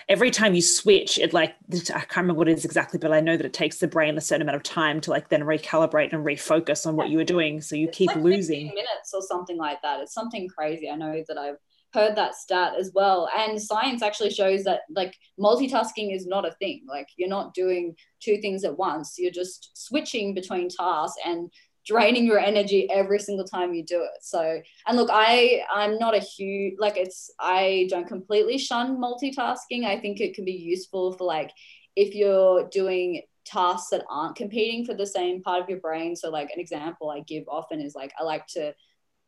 every time you switch, it like I can't remember what it is exactly, but I know that it takes the brain a certain amount of time to like then recalibrate and refocus on what you were doing. So you it's keep like losing minutes or something like that. It's something crazy. I know that I've heard that stat as well. And science actually shows that like multitasking is not a thing. Like you're not doing two things at once. You're just switching between tasks and draining your energy every single time you do it. So and look i i'm not a huge like it's i don't completely shun multitasking. I think it can be useful for like if you're doing tasks that aren't competing for the same part of your brain. So like an example i give often is like i like to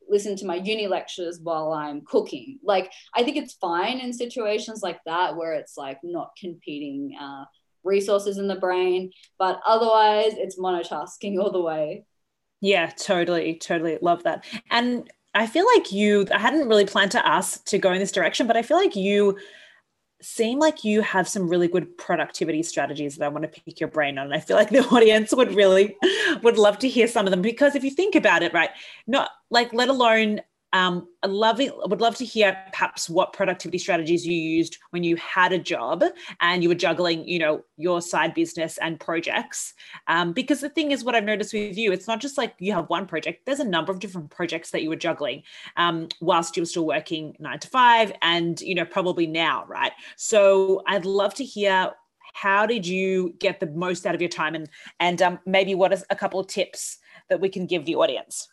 listen to my uni lectures while I'm cooking. Like, I think it's fine in situations like that where it's like not competing uh, resources in the brain, but otherwise it's monotasking all the way. Yeah, totally, totally love that. And I feel like you, I hadn't really planned to ask to go in this direction, but I feel like you seem like you have some really good productivity strategies that I want to pick your brain on. And I feel like the audience would really would love to hear some of them because if you think about it, right, not like let alone um, I'd love it, would love to hear perhaps what productivity strategies you used when you had a job and you were juggling, you know, your side business and projects. Um, because the thing is, what I've noticed with you, it's not just like you have one project. There's a number of different projects that you were juggling um, whilst you were still working nine to five, and you know, probably now, right? So I'd love to hear how did you get the most out of your time, and and um, maybe what is a couple of tips that we can give the audience.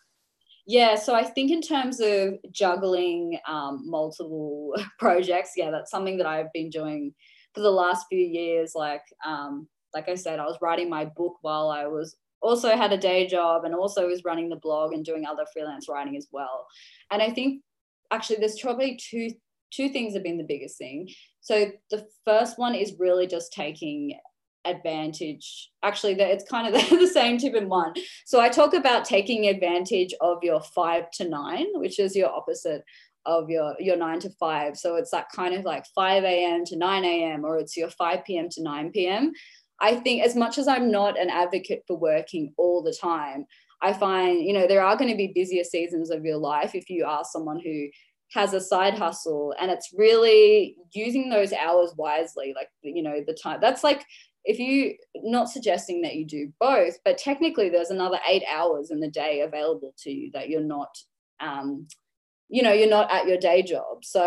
Yeah, so I think in terms of juggling um, multiple projects, yeah, that's something that I've been doing for the last few years. Like, um, like I said, I was writing my book while I was also had a day job and also was running the blog and doing other freelance writing as well. And I think actually there's probably two two things have been the biggest thing. So the first one is really just taking advantage. Actually that it's kind of the, the same tip in one. So i talk about taking advantage of your five to nine which is your opposite of your your nine to five. So it's that kind of like 5 a.m to 9 a.m or it's your 5 p.m to 9 p.m i think as much as i'm not an advocate for working all the time i find you know there are going to be busier seasons of your life if you are someone who has a side hustle and it's really using those hours wisely like you know the time that's like if you not suggesting that you do both but technically there's another eight hours in the day available to you that you're not um, you know you're not at your day job. So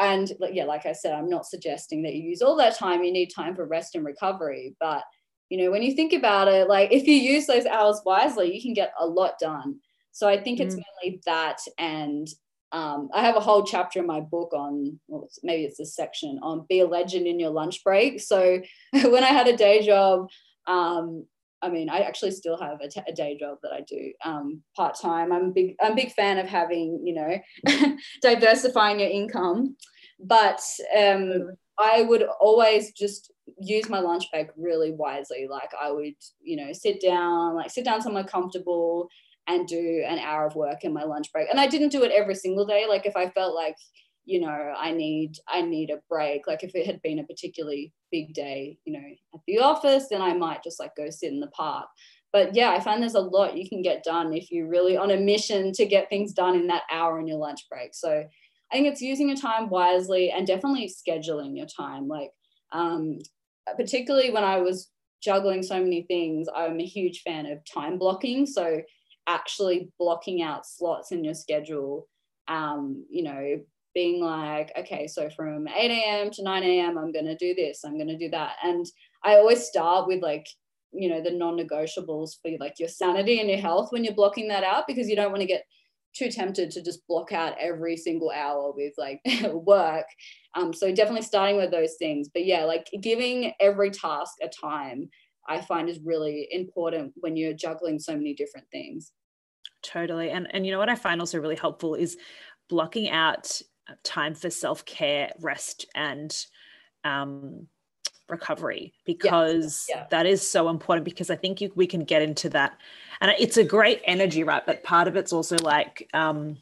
and yeah like i said i'm not suggesting that you use all that time. You need time for rest and recovery. But you know when you think about it like if you use those hours wisely you can get a lot done. So i think it's mm. mainly that and um, I have a whole chapter in my book on, well, maybe it's a section on be a legend in your lunch break. So when I had a day job, um, I mean, I actually still have a, t- a day job that I do um, part time. I'm big, I'm a big fan of having, you know, diversifying your income. But um, I would always just use my lunch break really wisely. Like I would, you know, sit down, like sit down somewhere comfortable, and do an hour of work in my lunch break. And I didn't do it every single day. Like if I felt like, you know, I need I need a break. Like if it had been a particularly big day, you know, at the office, then I might just like go sit in the park. But yeah, I find there's a lot you can get done if you're really on a mission to get things done in that hour in your lunch break. So I think it's using your time wisely and definitely scheduling your time. Like um, particularly when I was juggling so many things, I'm a huge fan of time blocking. So actually blocking out slots in your schedule um, you know being like okay so from 8 a.m to 9 a.m i'm going to do this i'm going to do that. And i always start with like you know the non-negotiables for like your sanity and your health when you're blocking that out because you don't want to get too tempted to just block out every single hour with like work. Um, so definitely starting with those things. But yeah like giving every task a time i find is really important when you're juggling so many different things Totally. And and you know what I find also really helpful is blocking out time for self-care, rest and um recovery because yeah. Yeah. that is so important because I think you, we can get into that and it's a great energy right but part of it's also like um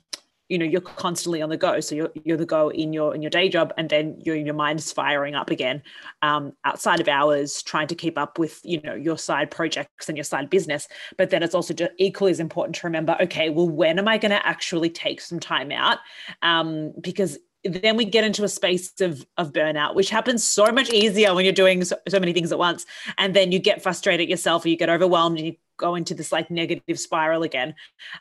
you know you're constantly on the go. So you're, you're the go in your in your day job and then your your is firing up again um, outside of hours trying to keep up with you know your side projects and your side business. But then it's also just equally as important to remember okay well when am i going to actually take some time out? Um, because then we get into a space of of burnout which happens so much easier when you're doing so, so many things at once and then you get frustrated yourself or you get overwhelmed and you go into this like negative spiral again.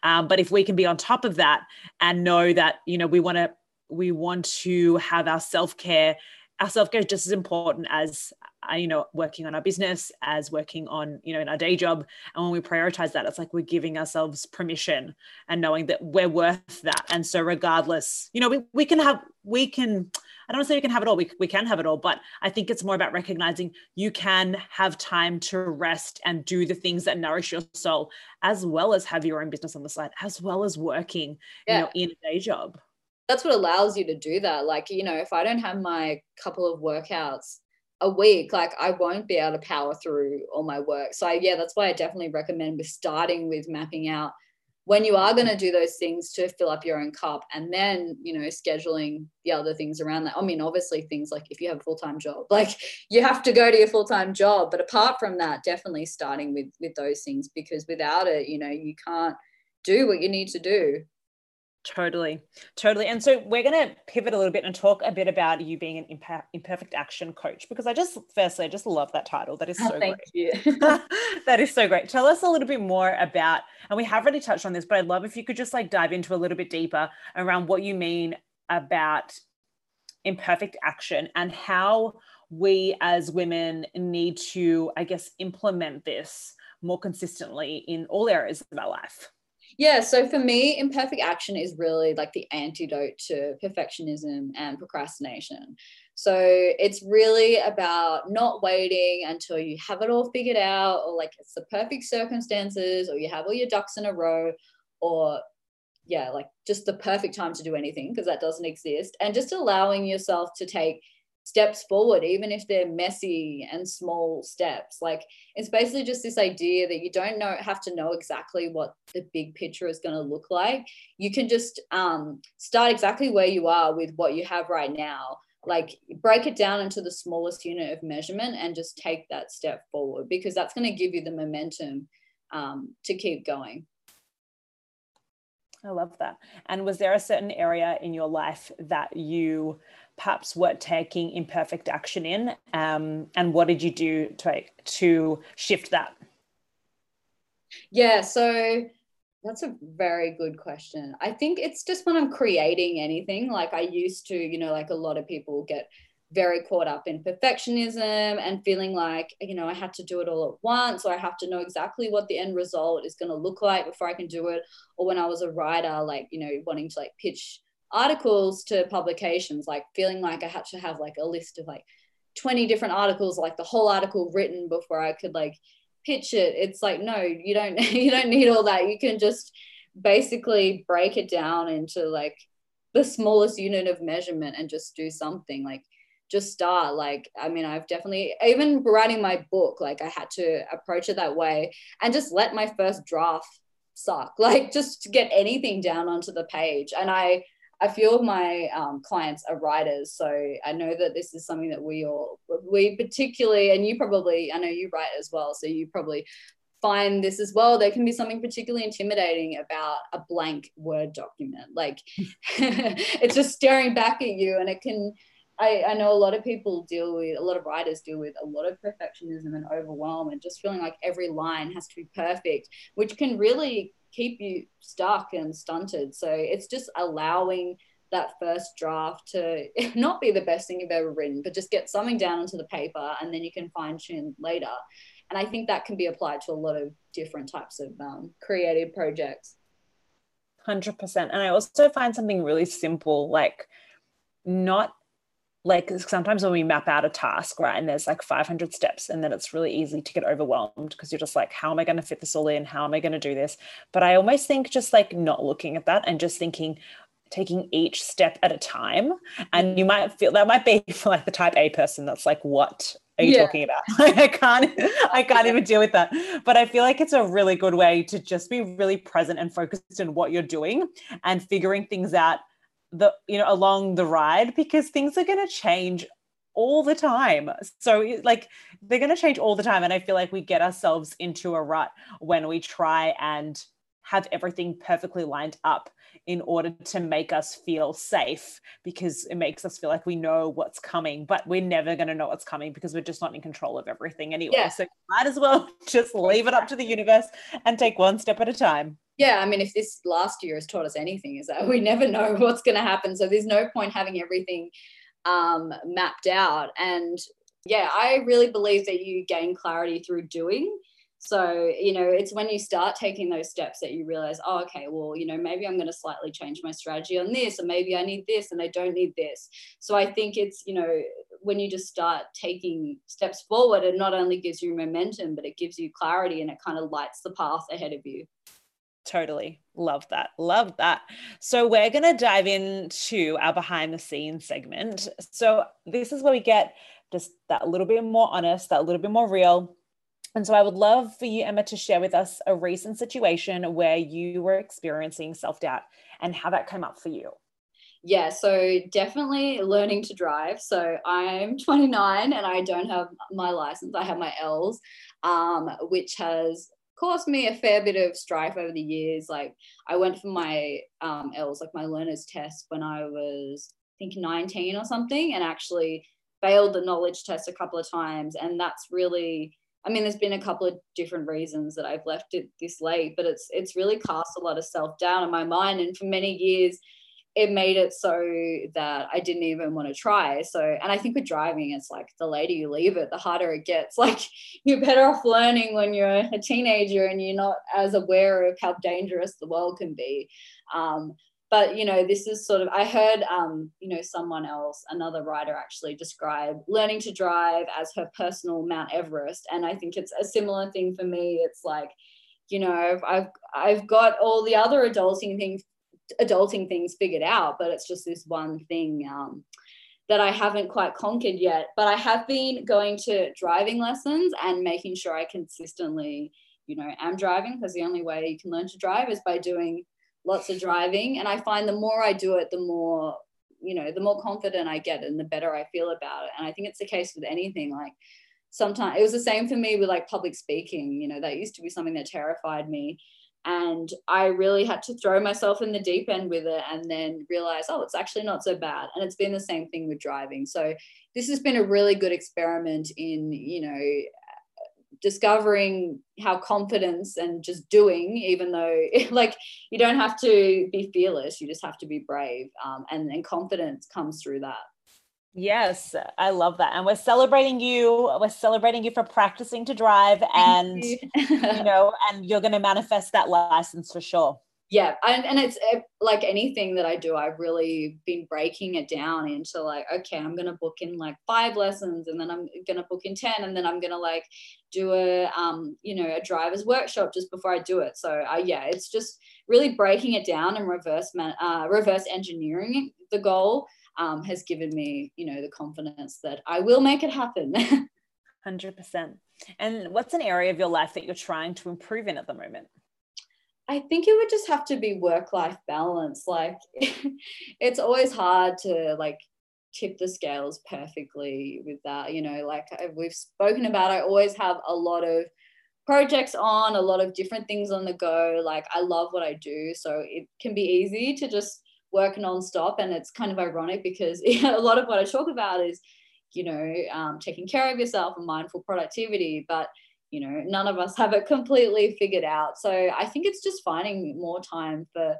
Um, but if we can be on top of that and know that, you know, we want to, we want to have our self care, our self care is just as important as, Uh, you know, working on our business, as working on, you know, in our day job. And when we prioritize that, it's like we're giving ourselves permission and knowing that we're worth that. And so, regardless, you know, we, we can have, we can, I don't want to say you can have it all. We, we can have it all, but I think it's more about recognizing you can have time to rest and do the things that nourish your soul, as well as have your own business on the side, as well as working, yeah. you know, in a day job. That's what allows you to do that. Like, you know, if I don't have my couple of workouts a week, like I won't be able to power through all my work. So yeah, that's why I definitely recommend with starting with mapping out when you are going to do those things to fill up your own cup and then you know scheduling the other things around that i mean obviously things like if you have a full-time job like you have to go to your full-time job but apart from that definitely starting with with those things because without it you know you can't do what you need to do Totally, totally. And so we're going to pivot a little bit and talk a bit about you being an imperfect action coach because I just, firstly, I just love that title. That is oh, so Thank great. you. that is so great. Tell us a little bit more about, and we have already touched on this, but I'd love if you could just like dive into a little bit deeper around what you mean about imperfect action and how we as women need to, I guess, implement this more consistently in all areas of our life. Yeah, so for me, imperfect action is really like the antidote to perfectionism and procrastination. So it's really about not waiting until you have it all figured out, or like it's the perfect circumstances, or you have all your ducks in a row, or yeah, like just the perfect time to do anything because that doesn't exist. And just allowing yourself to take steps forward, even if they're messy and small steps. Like it's basically just this idea that you don't know have to know exactly what the big picture is going to look like. You can just um, start exactly where you are with what you have right now. Like break it down into the smallest unit of measurement and just take that step forward because that's going to give you the momentum um, to keep going. I love that. And was there a certain area in your life that you perhaps were taking imperfect action in? Um, and what did you do to, to shift that? Yeah, so that's a very good question. I think it's just when I'm creating anything, like I used to, you know, like a lot of people get very caught up in perfectionism and feeling like you know i had to do it all at once or i have to know exactly what the end result is going to look like before i can do it or when i was a writer like you know wanting to like pitch articles to publications like feeling like i had to have like a list of like 20 different articles like the whole article written before i could like pitch it. It's like no you don't you don't need all that. You can just basically break it down into like the smallest unit of measurement and just do something like just start. Like i mean i've definitely even writing my book like i had to approach it that way and just let my first draft suck. Like just get anything down onto the page. And i a few of my um, clients are writers so i know that this is something that we all we particularly and you probably i know you write as well so you probably find this as well. There can be something particularly intimidating about a blank word document like it's just staring back at you and it can I, I know a lot of people deal with a lot of writers deal with a lot of perfectionism and overwhelm and just feeling like every line has to be perfect, which can really keep you stuck and stunted. So it's just allowing that first draft to not be the best thing you've ever written, but just get something down onto the paper and then you can fine tune later. And I think that can be applied to a lot of different types of um, creative projects. 100%. And I also find something really simple, like not like sometimes when we map out a task, right, and there's like 500 steps, and then it's really easy to get overwhelmed because you're just like, how am I going to fit this all in? How am I going to do this? But I almost think just like not looking at that and just thinking, taking each step at a time. And you might feel that might be for like the type A person that's like, what are you yeah. talking about? I can't, I can't even deal with that. But I feel like it's a really good way to just be really present and focused in what you're doing and figuring things out the you know along the ride because things are going to change all the time. So like they're going to change all the time and i feel like we get ourselves into a rut when we try and have everything perfectly lined up in order to make us feel safe because it makes us feel like we know what's coming, but we're never going to know what's coming because we're just not in control of everything anyway. Yeah. So might as well just leave it up to the universe and take one step at a time yeah, I mean, if this last year has taught us anything, is that we never know what's going to happen. So there's no point having everything um, mapped out. And yeah, I really believe that you gain clarity through doing. So, you know, it's when you start taking those steps that you realize, oh, okay, well, you know, maybe I'm going to slightly change my strategy on this, or maybe I need this and I don't need this. So I think it's, you know, when you just start taking steps forward, it not only gives you momentum, but it gives you clarity and it kind of lights the path ahead of you. Totally. Love that. Love that. So, we're going to dive into our behind the scenes segment. So, this is where we get just that little bit more honest, that little bit more real. And so, I would love for you, Emma, to share with us a recent situation where you were experiencing self doubt and how that came up for you. Yeah, so definitely learning to drive. So I'm 29 and I don't have my license. I have my L's, um, which has caused me a fair bit of strife over the years. Like I went for my um, L's, like my learner's test when I was, I think 19 or something, and actually failed the knowledge test a couple of times. And that's really, I mean, there's been a couple of different reasons that I've left it this late, but it's it's really cast a lot of self doubt in my mind. And for many years, it made it so that I didn't even want to try. So, and I think with driving, it's like the later you leave it, the harder it gets. Like you're better off learning when you're a teenager and you're not as aware of how dangerous the world can be. Um, but you know, this is sort of I heard um, you know someone else, another writer actually describe learning to drive as her personal Mount Everest, and I think it's a similar thing for me. It's like you know I've I've, got all the other adulting things adulting things figured out, but it's just this one thing um, that I haven't quite conquered yet. But I have been going to driving lessons and making sure I consistently, you know, am driving because the only way you can learn to drive is by doing lots of driving. And I find the more I do it, the more, you know, the more confident I get and the better I feel about it. And I think it's the case with anything like sometimes it was the same for me with like public speaking you know that used to be something that terrified me and I really had to throw myself in the deep end with it and then realize, oh, it's actually not so bad. And it's been the same thing with driving. So this has been a really good experiment in, you know, discovering how confidence and just doing, even though like you don't have to be fearless, you just have to be brave. Um, and, and confidence comes through that. Yes, I love that. And we're celebrating you. We're celebrating you for practicing to drive and you. you. know, and you're going to manifest that license for sure. Yeah, and, and it's eh, like anything that I do, I've really been breaking it down into like, okay, I'm gonna book in like five lessons, and then I'm gonna book in ten, and then I'm gonna like do a um, you know, a driver's workshop just before I do it. So uh, yeah, it's just really breaking it down and reverse man, uh, reverse engineering the goal um, has given me, you know, the confidence that I will make it happen. 100%. And what's an area of your life that you're trying to improve in at the moment? I think it would just have to be work life balance. Like, it's always hard to like tip the scales perfectly with that. You know, like we've spoken about, I always have a lot of projects on, a lot of different things on the go. Like, I love what I do. So it can be easy to just work nonstop. And it's kind of ironic because a lot of what I talk about is, you know, um, taking care of yourself and mindful productivity. But you know, none of us have it completely figured out. So I think it's just finding more time for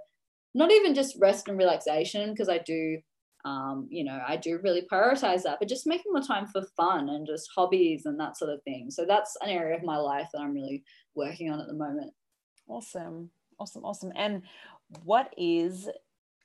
not even just rest and relaxation, because I do, um, you know, I do really prioritize that, but just making more time for fun and just hobbies and that sort of thing. So that's an area of my life that I'm really working on at the moment. Awesome. Awesome. Awesome. And what is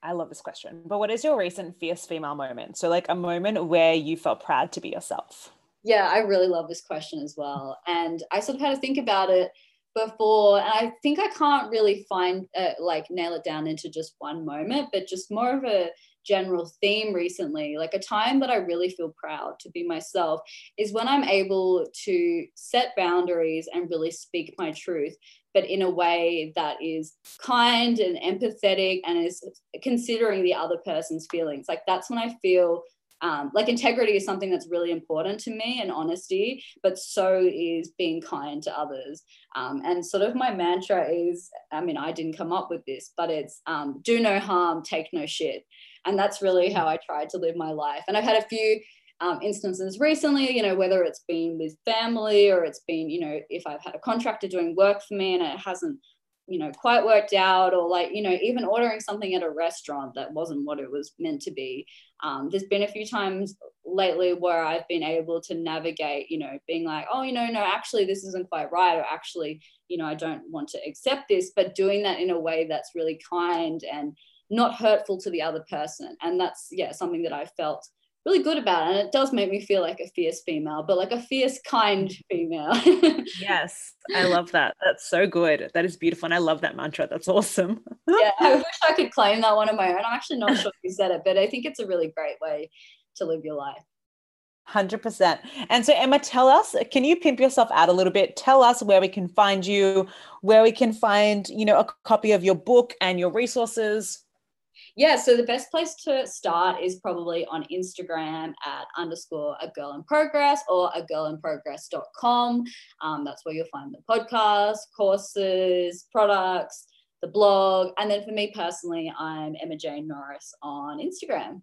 I love this question. But what is your recent fierce female moment? So, like a moment where you felt proud to be yourself. Yeah, I really love this question as well. And I sort of had to think about it before. And I think I can't really find, uh, like, nail it down into just one moment, but just more of a general theme recently. Like, a time that I really feel proud to be myself is when I'm able to set boundaries and really speak my truth but in a way that is kind and empathetic and is considering the other person's feelings. Like that's when I feel um, like integrity is something that's really important to me and honesty, but so is being kind to others. Um, and sort of my mantra is I mean, I didn't come up with this, but it's um, do no harm, take no shit. And that's really how I tried to live my life. And I've had a few um, instances recently, you know, whether it's been with family or it's been, you know, if I've had a contractor doing work for me and it hasn't, you know, quite worked out, or like, you know, even ordering something at a restaurant that wasn't what it was meant to be. Um, there's been a few times lately where I've been able to navigate, you know, being like, oh, you know, no, actually, this isn't quite right, or actually, you know, I don't want to accept this, but doing that in a way that's really kind and not hurtful to the other person. And that's, yeah, something that I felt really good about it. And it does make me feel like a fierce female, but like a fierce, kind female. yes, I love that. That's so good. That is beautiful. And I love that mantra. That's awesome. yeah, I wish I could claim that one of my own. I'm actually not sure who said it, but I think it's a really great way to live your life. 100%. And so, Emma, tell us, can you pimp yourself out a little bit? Tell us where we can find you, where we can find, you know, a copy of your book and your resources. Yeah, so the best place to start is probably on Instagram at underscore a girl in progress or a girl in progress.com. Um, that's where you'll find the podcast, courses, products, the blog. And then for me personally, I'm Emma Jane Norris on Instagram.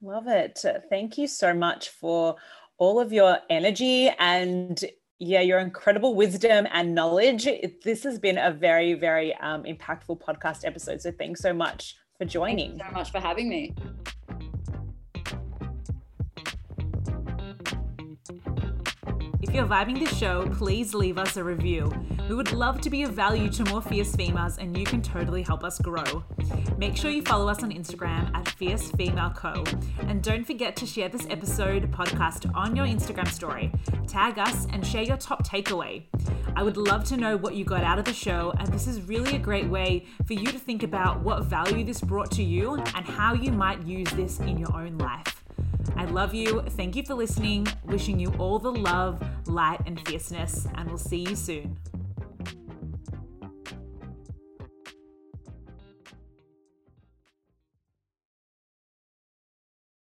Love it. Thank you so much for all of your energy and yeah, your incredible wisdom and knowledge. This has been a very, very um, impactful podcast episode. So thanks so much for joining. so much for having me. If you're vibing the show, please leave us a review. We would love to be of value to more fierce females, and you can totally help us grow. Make sure you follow us on Instagram at Fierce Female Co. And don't forget to share this episode podcast on your Instagram story. Tag us and share your top takeaway. I would love to know what you got out of the show, and this is really a great way for you to think about what value this brought to you and how you might use this in your own life. I love you. Thank you for listening. Wishing you all the love, light, and fierceness, and we'll see you soon.